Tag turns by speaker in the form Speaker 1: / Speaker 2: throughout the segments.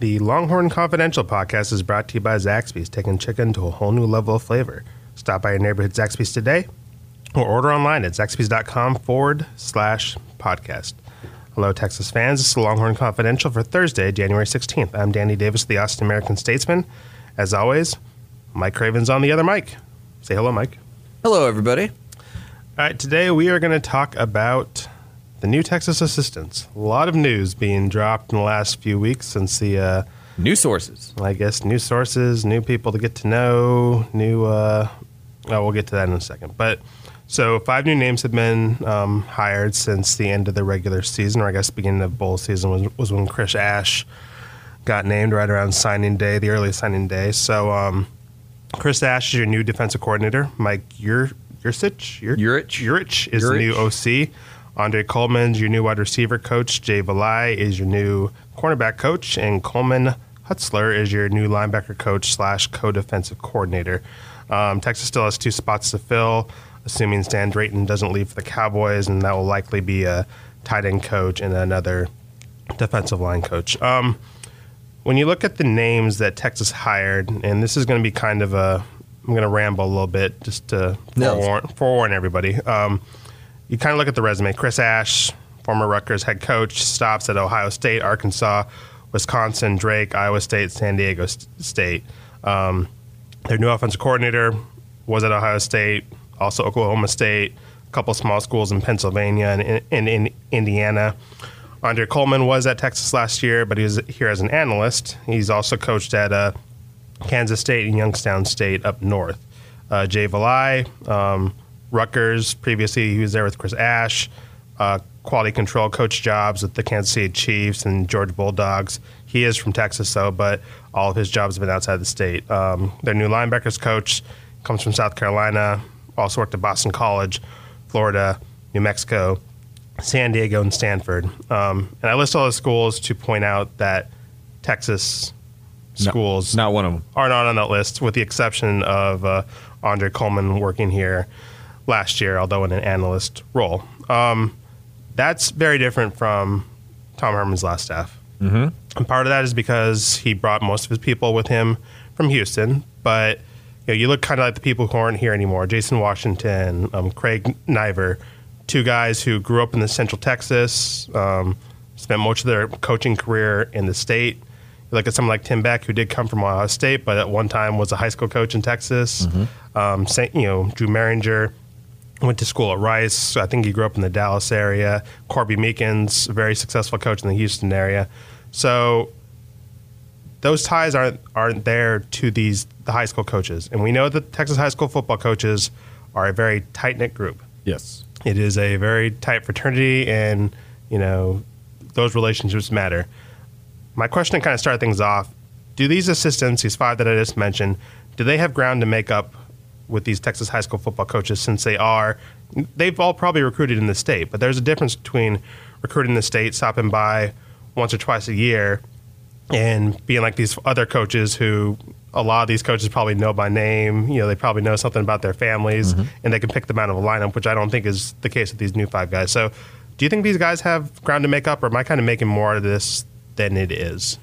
Speaker 1: The Longhorn Confidential podcast is brought to you by Zaxby's, taking chicken to a whole new level of flavor. Stop by your neighborhood Zaxby's today or order online at zaxby's.com forward slash podcast. Hello, Texas fans. This is the Longhorn Confidential for Thursday, January 16th. I'm Danny Davis, the Austin American Statesman. As always, Mike Craven's on the other mic. Say hello, Mike.
Speaker 2: Hello, everybody.
Speaker 1: All right, today we are going to talk about the new Texas assistants. A lot of news being dropped in the last few weeks since the, uh,
Speaker 2: New sources.
Speaker 1: I guess, new sources, new people to get to know, new. Uh, oh, we'll get to that in a second. But so five new names have been um, hired since the end of the regular season, or I guess beginning of bowl season was, was when Chris Ash got named right around signing day, the early signing day. So um, Chris Ash is your new defensive coordinator. Mike Ur- Ursich, Ur-
Speaker 2: Urich.
Speaker 1: Yurcich is the new OC. Andre Coleman's your new wide receiver coach. Jay Valai is your new cornerback coach, and Coleman Hutzler is your new linebacker coach slash co-defensive coordinator. Um, Texas still has two spots to fill, assuming Stan Drayton doesn't leave for the Cowboys, and that will likely be a tight end coach and another defensive line coach. Um, when you look at the names that Texas hired, and this is going to be kind of a, I'm going to ramble a little bit just to
Speaker 2: No.
Speaker 1: forewarn, forewarn everybody. Um, you kind of look at the resume. Chris Ash, former Rutgers head coach, stops at Ohio State, Arkansas, Wisconsin, Drake, Iowa State, San Diego State. Um, their new offensive coordinator was at Ohio State, also Oklahoma State, a couple small schools in Pennsylvania and in, in, in Indiana. Andre Coleman was at Texas last year, but he was here as an analyst. He's also coached at uh, Kansas State and Youngstown State up north. Uh, Jay Valai, um, Rutgers, previously he was there with Chris Ash, uh, quality control coach jobs with the Kansas City Chiefs and Georgia Bulldogs. He is from Texas, though, but all of his jobs have been outside the state. Um, their new linebackers coach comes from South Carolina, also worked at Boston College, Florida, New Mexico, San Diego, and Stanford. Um, and I list all the schools to point out that Texas schools
Speaker 2: Not one of them.
Speaker 1: are not on that list, with the exception of uh, Andre Coleman working here last year, although in an analyst role. Um, that's very different from Tom Herman's last staff. Mm-hmm. And part of that is because he brought most of his people with him from Houston. But you know, you look kind of like the people who aren't here anymore: Jason Washington, um, Craig Naivar, two guys who grew up in the Central Texas, um, spent most of their coaching career in the state. You look at someone like Tim Beck, who did come from Ohio State, but at one time was a high school coach in Texas. Um, Saint, you know, Drew Mehringer went to school at Rice. I think he grew up in the Dallas area. Corby Meekins, a very successful coach in the Houston area. So those ties aren't aren't there to these the high school coaches, and we know that Texas high school football coaches are a very tight knit group.
Speaker 2: Yes.
Speaker 1: It is a very tight fraternity, and you know those relationships matter. My question to kind of start things off: Do these assistants, these five that I just mentioned, do they have ground to make up with these Texas high school football coaches? Since they are, they've all probably recruited in the state, but there's a difference between recruiting in the state, stopping by once or twice a year, and being like these other coaches who a lot of these coaches probably know by name. You know, they probably know something about their families, and they can pick them out of a lineup, which I don't think is the case with these new five guys. So, do you think these guys have ground to make up, or am I kind of making more of this than it is?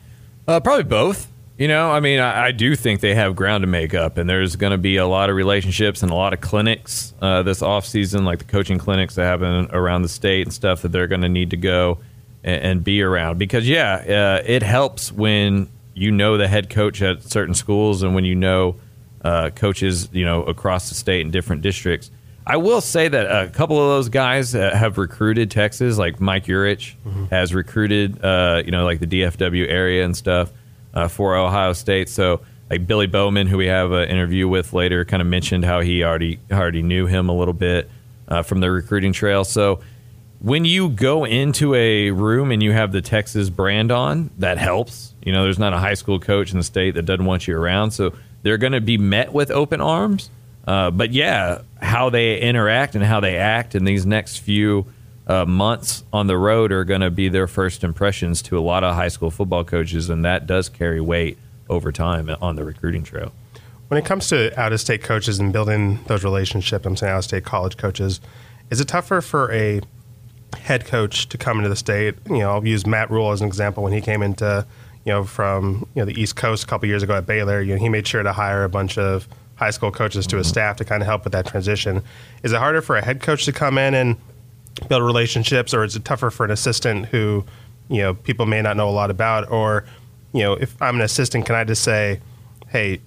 Speaker 2: Uh, probably both. You know, I mean, I, I do think they have ground to make up, and there's going to be a lot of relationships and a lot of clinics uh, this off season, like the coaching clinics that happen around the state and stuff that they're going to need to go and, and be around. Because yeah, uh, it helps when you know the head coach at certain schools and when you know uh, coaches, you know, across the state in different districts. I will say that a couple of those guys uh, have recruited Texas, like Mike Yurcich has recruited, uh, you know, like the DFW area and stuff uh, for Ohio State. So, like Billy Bowman, who we have an interview with later, kind of mentioned how he already already knew him a little bit uh, from the recruiting trail. So, when you go into a room and you have the Texas brand on, that helps. You know, there's not a high school coach in the state that doesn't want you around, so they're going to be met with open arms. Uh, but yeah, how they interact and how they act in these next few uh, months on the road are going to be their first impressions to a lot of high school football coaches, and that does carry weight over time on the recruiting trail.
Speaker 1: When it comes to out of state coaches and building those relationships, I'm saying out of state college coaches, is it tougher for a head coach to come into the state? You know, I'll use Matt Rhule as an example. When he came into, you know, from you know the East Coast a couple years ago at Baylor, you know, he made sure to hire a bunch of high school coaches to his staff to kind of help with that transition. Is it harder for a head coach to come in and build relationships, or is it tougher for an assistant who, you know, people may not know a lot about? Or, you know, if I'm an assistant, can I just say, hey,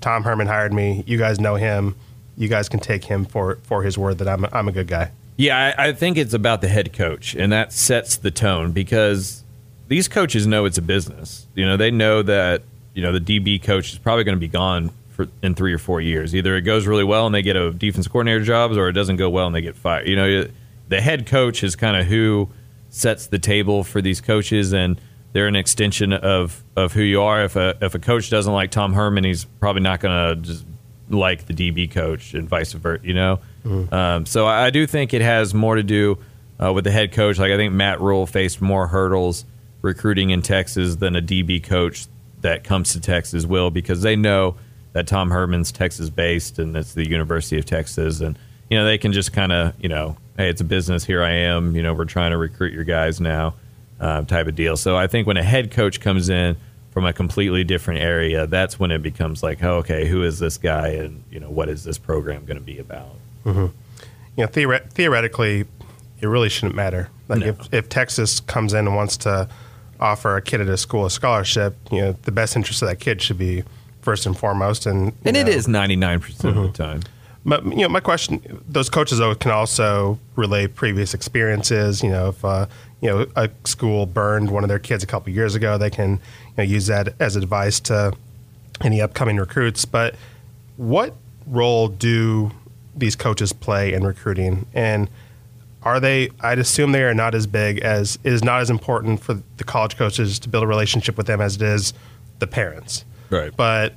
Speaker 1: Tom Herman hired me. You guys know him. You guys can take him for, for his word that I'm, a, I'm a good guy.
Speaker 2: Yeah, I, I think it's about the head coach, and that sets the tone because these coaches know it's a business. You know, they know that you know the DB coach is probably going to be gone for in three or four years. Either it goes really well and they get a defense coordinator jobs, or it doesn't go well and they get fired. You know, the head coach is kind of who sets the table for these coaches, and they're an extension of of who you are. If a if a coach doesn't like Tom Herman, he's probably not going to just like the DB coach, and vice versa. You know, mm-hmm. um, so I, do think it has more to do uh, with the head coach. Like I think Matt Rhule faced more hurdles recruiting in Texas than a DB coach that comes to Texas will, because they know that Tom Herman's Texas based and it's the University of Texas, and you know they can just kind of you know hey, it's a business. Here I am. You know, we're trying to recruit your guys now, uh, type of deal. So I think when a head coach comes in from a completely different area, that's when it becomes like, oh, okay, who is this guy, and you know, what is this program going to be about?
Speaker 1: Mm-hmm. You know, theoret- theoretically, it really shouldn't matter. Like no. if, if Texas comes in and wants to offer a kid at a school a scholarship, you know, the best interest of that kid should be first and foremost. And
Speaker 2: and
Speaker 1: know,
Speaker 2: it is ninety nine percent of the mm-hmm. time.
Speaker 1: But you know, my question: those coaches though can also relay previous experiences. You know, if uh, you know a school burned one of their kids a couple years ago, they can you know, use that as advice to any upcoming recruits. But what role do these coaches play in recruiting? And are they? I'd assume they are not as big as it is not as important for the college coaches to build a relationship with them as it is the parents.
Speaker 2: Right.
Speaker 1: But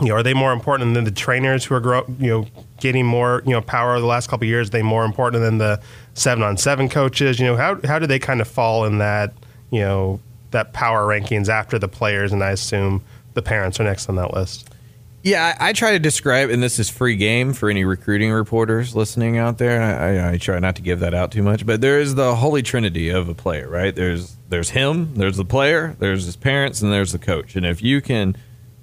Speaker 1: you know, are they more important than the trainers who are grow, you know getting more you know power the last couple years? Are they more important than the seven on seven coaches? You know, how how do they kind of fall in that you know that power rankings after the players? And I assume the parents are next on that list.
Speaker 2: Yeah, I, I try to describe, and this is free game for any recruiting reporters listening out there. I, I, I try not to give that out too much, but there is the holy trinity of a player, right? There's there's him, there's the player, there's his parents, and there's the coach. And if you can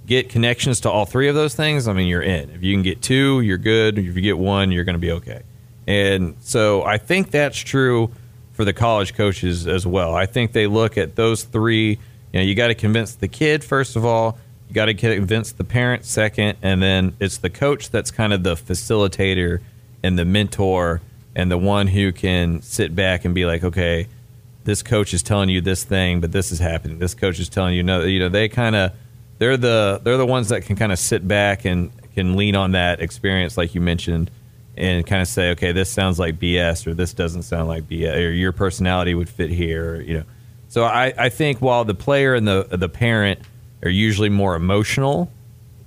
Speaker 2: get connections to all three of those things, I mean, you're in. If you can get two, you're good. If you get one, you're going to be okay. And so I think that's true for the college coaches as well. I think they look at those three. You know, you got to convince the kid first of all. You got to convince the parent second, and then it's the coach that's kind of the facilitator and the mentor and the one who can sit back and be like, okay, this coach is telling you this thing, but this is happening. This coach is telling you no. You know, they kind of they're the they're the ones that can kind of sit back and can lean on that experience, like you mentioned, and kind of say, okay, this sounds like BS, or this doesn't sound like BS, or your personality would fit here, or, you know. So I, I think while the player and the the parent are usually more emotional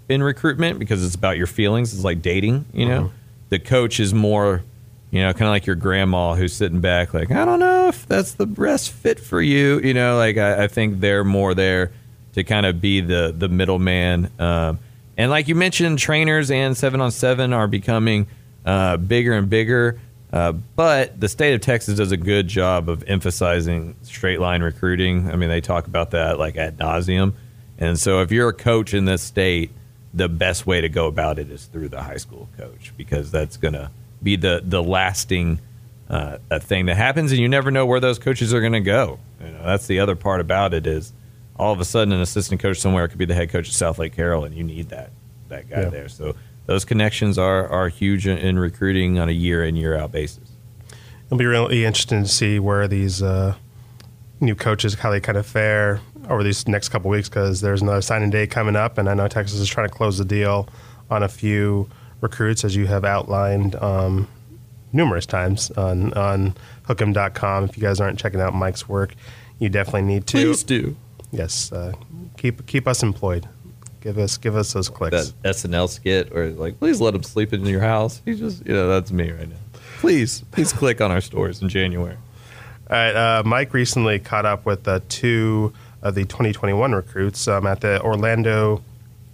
Speaker 2: in recruitment because it's about your feelings, it's like dating, you know. Mm-hmm. The coach is more, you know, kind of like your grandma who's sitting back, like I don't know if that's the best fit for you, you know. Like I, I think they're more there to kind of be the the middleman. Um, and like you mentioned, trainers and seven on seven are becoming uh, bigger and bigger. Uh, but the state of Texas does a good job of emphasizing straight line recruiting. I mean, they talk about that like ad nauseum. And so, if you're a coach in this state, the best way to go about it is through the high school coach because that's going to be the the lasting uh, thing that happens, and you never know where those coaches are going to go. You know, that's the other part about it is all of a sudden an assistant coach somewhere could be the head coach of Southlake Carroll, and you need that that guy yeah. there. So those connections are are huge in, in, recruiting on a year in year out basis.
Speaker 1: It'll be really interesting to see where these uh, new coaches how they kind of fare over these next couple weeks because there's another signing day coming up, and I know Texas is trying to close the deal on a few recruits as you have outlined. Um, numerous times on on Hookem.com. If you guys aren't checking out Mike's work, you definitely need to.
Speaker 2: Please do.
Speaker 1: Yes, uh, keep keep us employed. Give us give us those clicks.
Speaker 2: That SNL skit or like, please let him sleep in your house. He just, you know, that's me right now. Please, please click on our stores in January.
Speaker 1: All right, uh, Mike recently caught up with uh, two of the 2021 recruits um, at the Orlando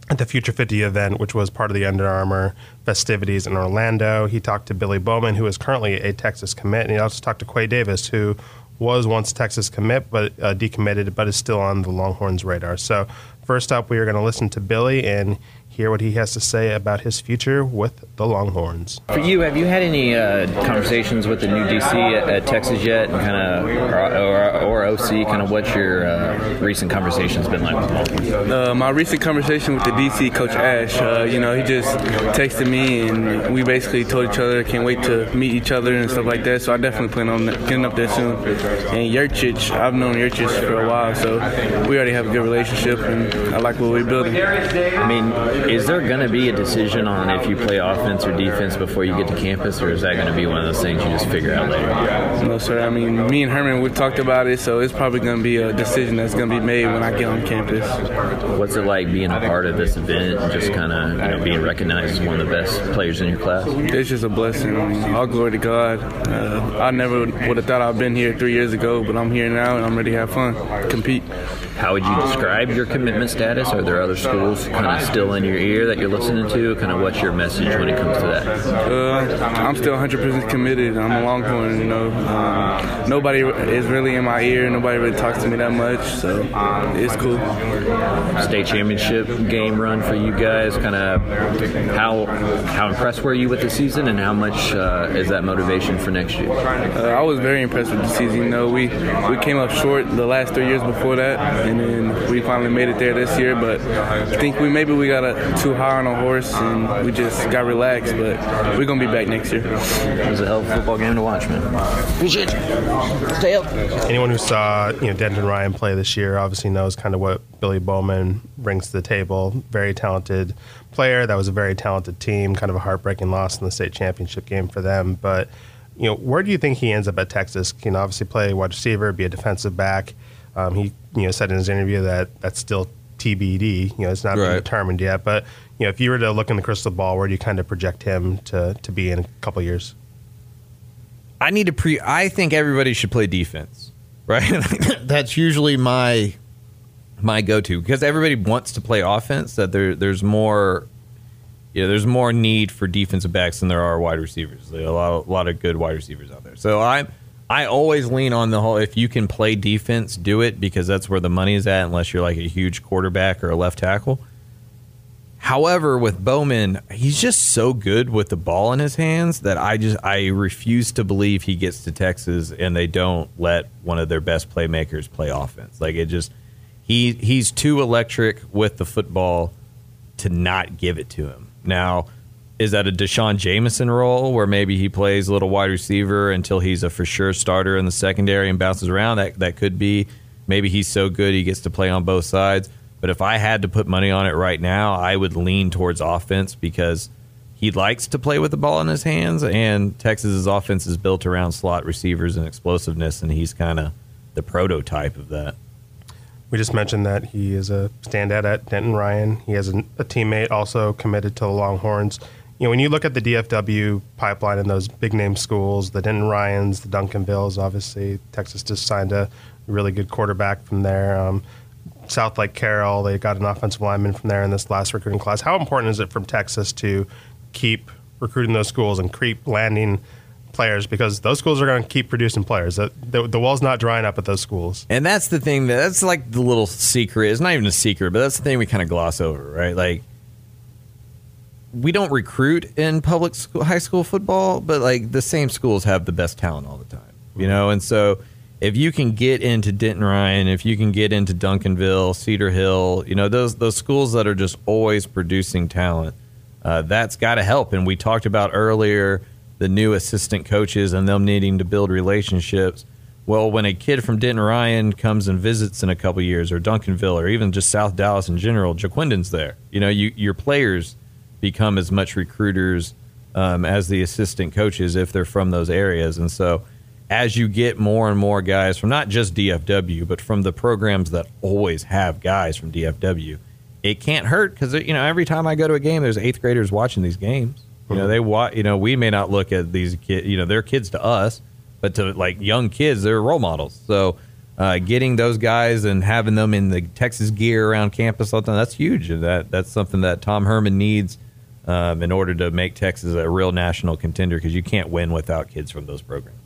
Speaker 1: at the Future 50 event, which was part of the Under Armour festivities in Orlando. He talked to Billy Bowman, who is currently a Texas commit, and he also talked to Quay Davis, who was once Texas commit but uh, decommitted, but is still on the Longhorns radar. So, first up, we are going to listen to Billy and hear what he has to say about his future with the Longhorns.
Speaker 3: For you, have you had any uh, conversations with the new DC at, at Texas yet, and kind of or, or, or, OC? Kind of what your uh, recent conversations been like with Longhorns?
Speaker 4: Uh, my recent conversation with the DC coach Ash, uh, you know, he just texted me, and we basically told each other can't wait to meet each other and stuff like that. So I definitely plan on getting up there soon. And Yurcich, I've known Yurcich for a while, so we already have a good relationship, and I like what we're building.
Speaker 3: I mean is there going to be a decision on if you play offense or defense before you get to campus, or is that going to be one of those things you just figure out later?
Speaker 4: No, sir. I mean, me and Herman, we've talked about it, so it's probably going to be a decision that's going to be made when I get on campus.
Speaker 3: What's it like being a part of this event and just kind of you know, being recognized as one of the best players in your class?
Speaker 4: It's just a blessing. All glory to God. Uh, I never would have thought I'd been here three years ago, but I'm here now and I'm ready to have fun, compete.
Speaker 3: How would you describe your commitment status? Are there other schools kind of still in your ear that you're listening to? Kind of what's your message when it comes to that?
Speaker 4: Uh, I'm still 100% committed. I'm a Longhorn. You know, um, nobody is really in my ear. Nobody really talks to me that much, so it's cool.
Speaker 3: State championship game run for you guys. Kind of how how impressed were you with the season, and how much uh, is that motivation for next year?
Speaker 4: Uh, I was very impressed with the season. You know, we we came up short the last three years before that and then we finally made it there this year. But I think we maybe we got a, too high on a horse and we just got relaxed. But we're gonna be back next year.
Speaker 3: It was a hell of a football game to watch, man. Appreciate it. Stay up.
Speaker 1: Anyone who saw you know Denton Ryan play this year obviously knows kind of what Billy Bowman brings to the table. Very talented player. That was a very talented team. Kind of a heartbreaking loss in the state championship game for them, but you know, where do you think he ends up at Texas? Can obviously play wide receiver, be a defensive back. Um, he you know said in his interview that that's still TBD. You know, it's not right. been determined yet. But you know, if you were to look in the crystal ball, where do you kind of project him to to be in a couple years?
Speaker 2: I need to pre. I think everybody should play defense, right? that's usually my my go to because everybody wants to play offense. That there there's more. Yeah, there's more need for defensive backs than there are wide receivers. There are a lot, a lot of good wide receivers out there. So I'm I always lean on the whole if you can play defense, do it because that's where the money is at, unless you're like a huge quarterback or a left tackle. However, with Bowman, he's just so good with the ball in his hands that I just I refuse to believe he gets to Texas and they don't let one of their best playmakers play offense. Like it just he he's too electric with the football to not give it to him. Now, is that a D'Shawn Jamison role where maybe he plays a little wide receiver until he's a for sure starter in the secondary and bounces around? That that could be. Maybe he's so good he gets to play on both sides. But if I had to put money on it right now, I would lean towards offense because he likes to play with the ball in his hands, and Texas's offense is built around slot receivers and explosiveness, and he's kind of the prototype of that.
Speaker 1: We just mentioned that he is a standout at Denton Ryan. He has a, a teammate also committed to the Longhorns you know, when you look at the DFW pipeline and those big name schools, the Denton Ryans, the Duncanvilles, obviously Texas just signed a really good quarterback from there. Um, Southlake Carroll, they got an offensive lineman from there in this last recruiting class. How important is it from Texas to keep recruiting those schools and keep landing players because those schools are going to keep producing players. The, the, the, wall's not drying up at those schools.
Speaker 2: And that's the thing that that's like the little secret. It's not even a secret, but that's the thing we kind of gloss over, right? Like we don't recruit in public school, high school football, but like the same schools have the best talent all the time, you know. And so, if you can get into Denton Ryan, if you can get into Duncanville, Cedar Hill, you know those those schools that are just always producing talent, uh, that's got to help. And we talked about earlier the new assistant coaches and them needing to build relationships. Well, when a kid from Denton Ryan comes and visits in a couple years, or Duncanville, or even just South Dallas in general, Ja'Quinden's there. You know, you, your players become as much recruiters um, as the assistant coaches if they're from those areas. And so, as you get more and more guys from not just DFW, but from the programs that always have guys from DFW, it can't hurt because you know every time I go to a game, there's eighth graders watching these games. You know, they watch. You know, we may not look at these kids. You know, they're kids to us, but to like young kids, they're role models. So. Uh, getting those guys and having them in the Texas gear around campus, something that's huge. And that that's something that Tom Herman needs um, in order to make Texas a real national contender because you can't win without kids from those programs.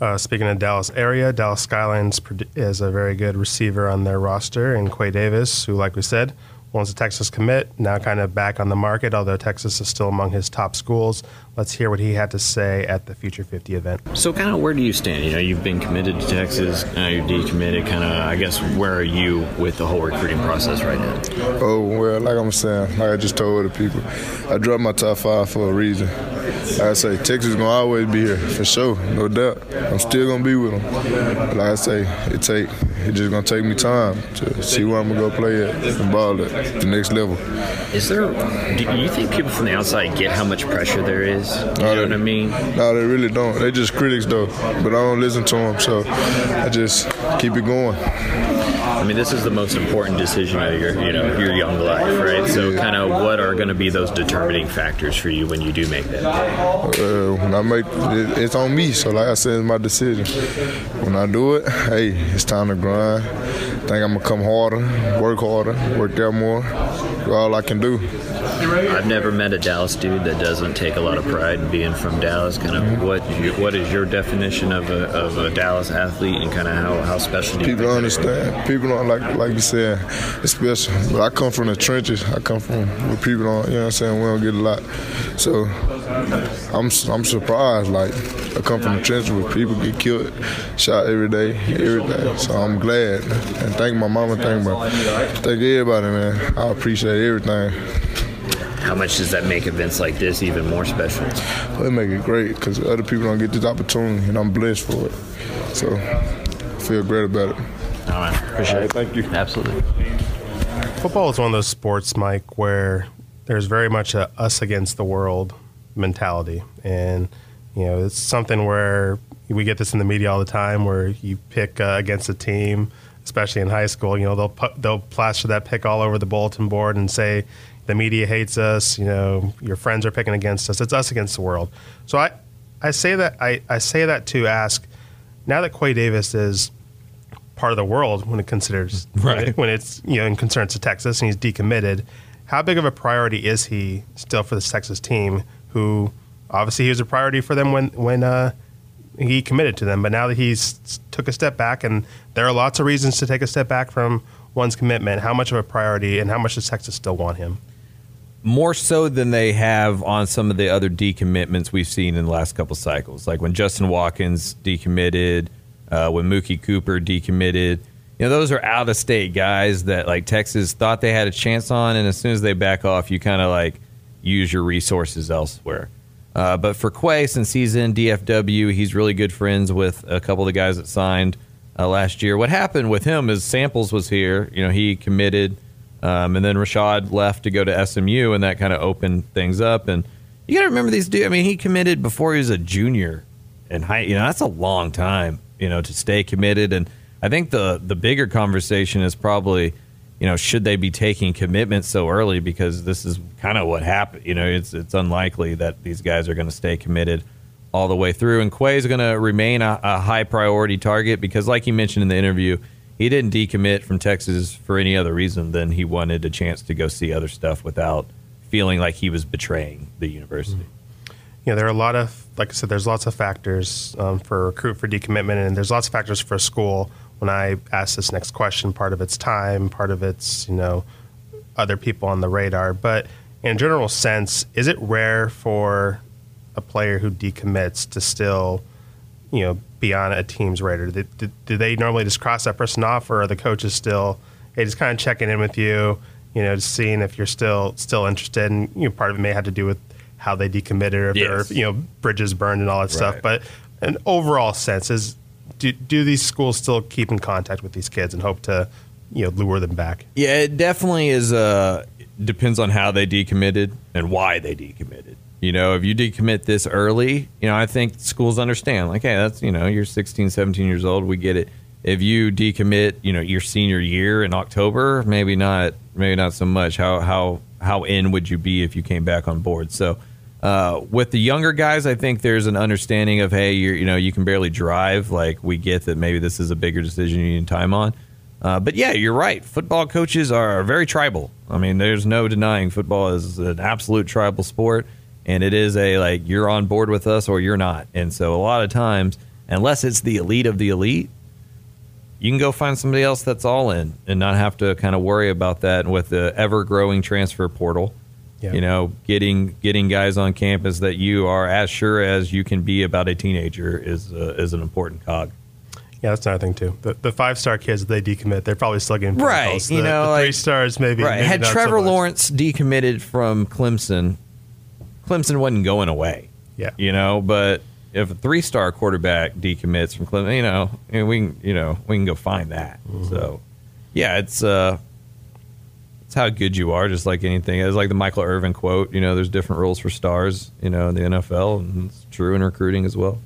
Speaker 1: Uh, speaking of Dallas area, Dallas Skylines is a very good receiver on their roster, and Quay Davis, who, like we said, once a Texas commit, now kind of back on the market, although Texas is still among his top schools. Let's hear what he had to say at the Future 50 event.
Speaker 3: So, kind of where do you stand? You know, you've been committed to Texas, now you're decommitted. Kind of, I guess, where are you with the whole recruiting process right now?
Speaker 5: Oh, well, like I'm saying, like I just told other people, I dropped my top five for a reason. Like I say, Texas is gonna always be here for sure, no doubt. I'm still gonna be with them. But like I say, it take it just gonna take me time to see where I'm gonna go play at and ball at the next level.
Speaker 3: Is there? Do you think people from the outside get how much pressure there is? You know
Speaker 5: they,
Speaker 3: what I mean?
Speaker 5: No, they really don't. They just critics though, but I don't listen to them, so I just keep it going.
Speaker 3: I mean, this is the most important decision of your, you know, your young life, right? So, kind of, what are going to be those determining factors for you when you do make that?
Speaker 5: Uh, when I make it, it's on me. So, like I said, it's my decision. When I do it, hey, it's time to grind. I think I'm gonna come harder, work harder, work out more. Do all I can do.
Speaker 3: I've never met a Dallas dude that doesn't take a lot of pride in being from Dallas. Kind of what you, what is your definition of a, of a Dallas athlete and kind of how, how special do you
Speaker 5: people don't understand. People don't like like you said, it's special. But I come from the trenches. I come from where people don't. You know what I'm saying? We don't get a lot. So I'm I'm surprised. Like I come from the trenches where people get killed, shot every day, every day. So I'm glad and thank my mama, thank my, thank everybody, man. I appreciate everything.
Speaker 3: How much does that make events like this even more special?
Speaker 5: Well, it make it great because other people don't get this opportunity, and I'm blessed for it. So I feel great about it.
Speaker 3: All right, appreciate it.
Speaker 5: Thank you.
Speaker 3: Absolutely.
Speaker 1: Football is one of those sports, Mike, where there's very much a us against the world mentality, and you know it's something where we get this in the media all the time, where you pick uh, against a team, especially in high school. You know they'll put, they'll plaster that pick all over the bulletin board and say the media hates us. You know your friends are picking against us. It's us against the world. So I I say that I, I say that to ask now that Quay Davis is part of the world when it considers
Speaker 2: Right.
Speaker 1: when, it's you know in concerns to Texas and he's decommitted. How big of a priority is he still for this Texas team? Who obviously he was a priority for them when when uh, he committed to them, but now that he's took a step back, and there are lots of reasons to take a step back from one's commitment. How much of a priority, and how much does Texas still want him?
Speaker 2: More so than they have on some of the other decommitments we've seen in the last couple cycles. Like when Justin Watkins decommitted, uh, when Mookie Cooper decommitted. You know, those are out of state guys that like Texas thought they had a chance on, and as soon as they back off, you kind of like use your resources elsewhere. Uh, but for Quay, since he's in DFW, he's really good friends with a couple of the guys that signed uh, last year. What happened with him is Samples was here. You know, he committed, um, and then Rashad left to go to SMU, and that kind of opened things up. And you got to remember these dudes. I mean, he committed before he was a junior in high. You know, that's a long time. You know, to stay committed. And I think the the bigger conversation is probably, you know, should they be taking commitments so early? Because this is kind of what happened. You know, it's it's unlikely that these guys are going to stay committed all the way through. And Quay is going to remain a, a high priority target because, like you mentioned in the interview, he didn't decommit from Texas for any other reason than he wanted a chance to go see other stuff without feeling like he was betraying the university.
Speaker 1: you know, there are a lot of, like I said, there's lots of factors um, for recruit for decommitment, and there's lots of factors for a school. When I ask this next question, part of it's time, part of it's, you know, other people on the radar. But in a general sense, is it rare for a player who decommits to still, you know, be on a team's radar? Do, do, do they normally just cross that person off, or are the coaches still, hey, just kind of checking in with you, you know, just seeing if you're still still interested? And you know, part of it may have to do with how they decommitted, or if
Speaker 2: Yes.
Speaker 1: you know, bridges burned and all that stuff. But an overall sense is, do, do these schools still keep in contact with these kids and hope to, you know, lure them back?
Speaker 2: Yeah, it definitely is. Uh, depends on how they decommitted and why they decommitted. You know, if you decommit this early, you know, I think schools understand. Like, hey, that's you know, you're 16, 17 years old. We get it. If you decommit, you know, your senior year in October, maybe not, maybe not so much. How how how in would you be if you came back on board? So. Uh, with the younger guys, I think there's an understanding of hey, you're, you know, you can barely drive. Like we get that maybe this is a bigger decision you need time on. Uh, but yeah, you're right. Football coaches are very tribal. I mean, there's no denying football is an absolute tribal sport, and it is a like you're on board with us or you're not. And so a lot of times, unless it's the elite of the elite, you can go find somebody else that's all in and not have to kind of worry about that. With the ever growing transfer portal,
Speaker 1: Yeah.
Speaker 2: you know, getting getting guys on campus that you are as sure as you can be about a teenager is uh, is an important cog.
Speaker 1: Yeah, that's another thing too. The, the five star kids they decommit, they're probably still getting
Speaker 2: Right, you
Speaker 1: The-
Speaker 2: know,
Speaker 1: the
Speaker 2: like-
Speaker 1: three stars maybe.
Speaker 2: Right.
Speaker 1: maybe
Speaker 2: Had
Speaker 1: not so
Speaker 2: Trevor. Lawrence decommitted from Clemson, Clemson wasn't going away.
Speaker 1: Yeah.
Speaker 2: You know, but if a three star quarterback decommits from Clemson, you know, mean, we can, you know, we can go find that.
Speaker 1: Mm-hmm.
Speaker 2: So, yeah, it's uh, it's how good you are, just like anything. It's like the Michael Irvin quote. You know, there's different rules for stars. You know, in the NFL, and it's true in recruiting as well.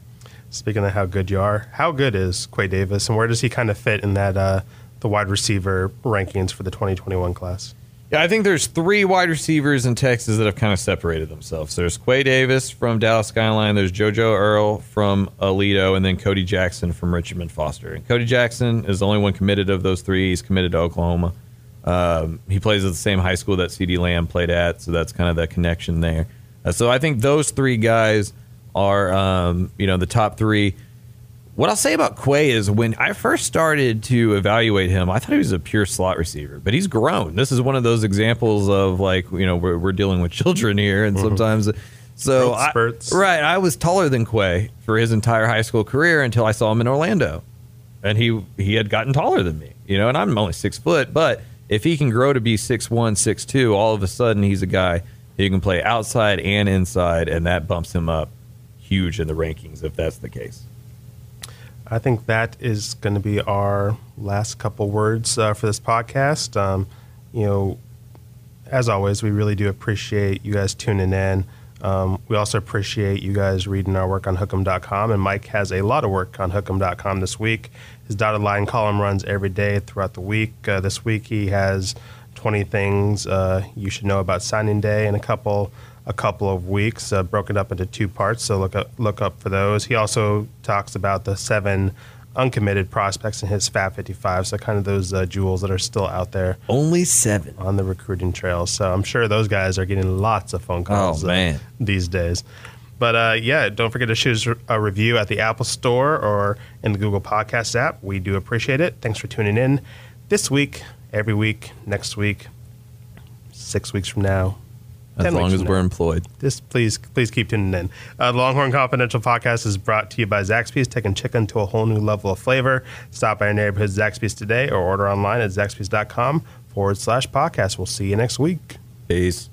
Speaker 1: Speaking of how good you are, how good is Quay Davis, and where does he kind of fit in that uh, the wide receiver rankings for the 2021 class?
Speaker 2: Yeah, I think there's three wide receivers in Texas that have kind of separated themselves. There's Quay Davis from Dallas Skyline, there's JoJo Earle from Aledo, and then Cody Jackson from Richmond Foster. And Cody Jackson is the only one committed of those three. He's committed to Oklahoma. Um, he plays at the same high school that CeeDee Lamb played at, so that's kind of the connection there. Uh, so I think those three guys are, um, you know, the top three. What I'll say about Quay is when I first started to evaluate him, I thought he was a pure slot receiver, but he's grown. This is one of those examples of like, you know, we're, we're dealing with children here, and mm-hmm. sometimes. So, I, right, I was taller than Quay for his entire high school career until I saw him in Orlando, and he he had gotten taller than me, you know, and I'm only six foot, but if he can grow to be six one, six two, all of a sudden he's a guy who can play outside and inside, and that bumps him up huge in the rankings if that's the case.
Speaker 1: I think that is going to be our last couple words uh, for this podcast. Um, you know, as always, we really do appreciate you guys tuning in. Um, we also appreciate you guys reading our work on hookem.com. And Mike has a lot of work on hookem.com this week. His dotted line column runs every day throughout the week. Uh, this week he has 20 things uh, you should know about signing day and a couple a couple of weeks, uh, broken up into two parts. So look up look up for those. He also talks about the seven uncommitted prospects in his Fab 55. So kind of those uh, jewels that are still out there
Speaker 2: Only seven.
Speaker 1: on the recruiting trail. So I'm sure those guys are getting lots of phone calls
Speaker 2: Oh,
Speaker 1: uh, these days. But uh, yeah, don't forget to shoot us a review at the Apple Store or in the Google Podcast app. We do appreciate it. Thanks for tuning in this week, every week, next week, six weeks from now.
Speaker 2: As
Speaker 1: 10
Speaker 2: long as we're employed.
Speaker 1: Just please, please keep tuning in. Uh, the Longhorn Confidential podcast is brought to you by Zaxby's, taking chicken to a whole new level of flavor. Stop by your neighborhood Zaxby's today or order online at zaxby's.com forward slash podcast. We'll see you next week.
Speaker 2: Peace.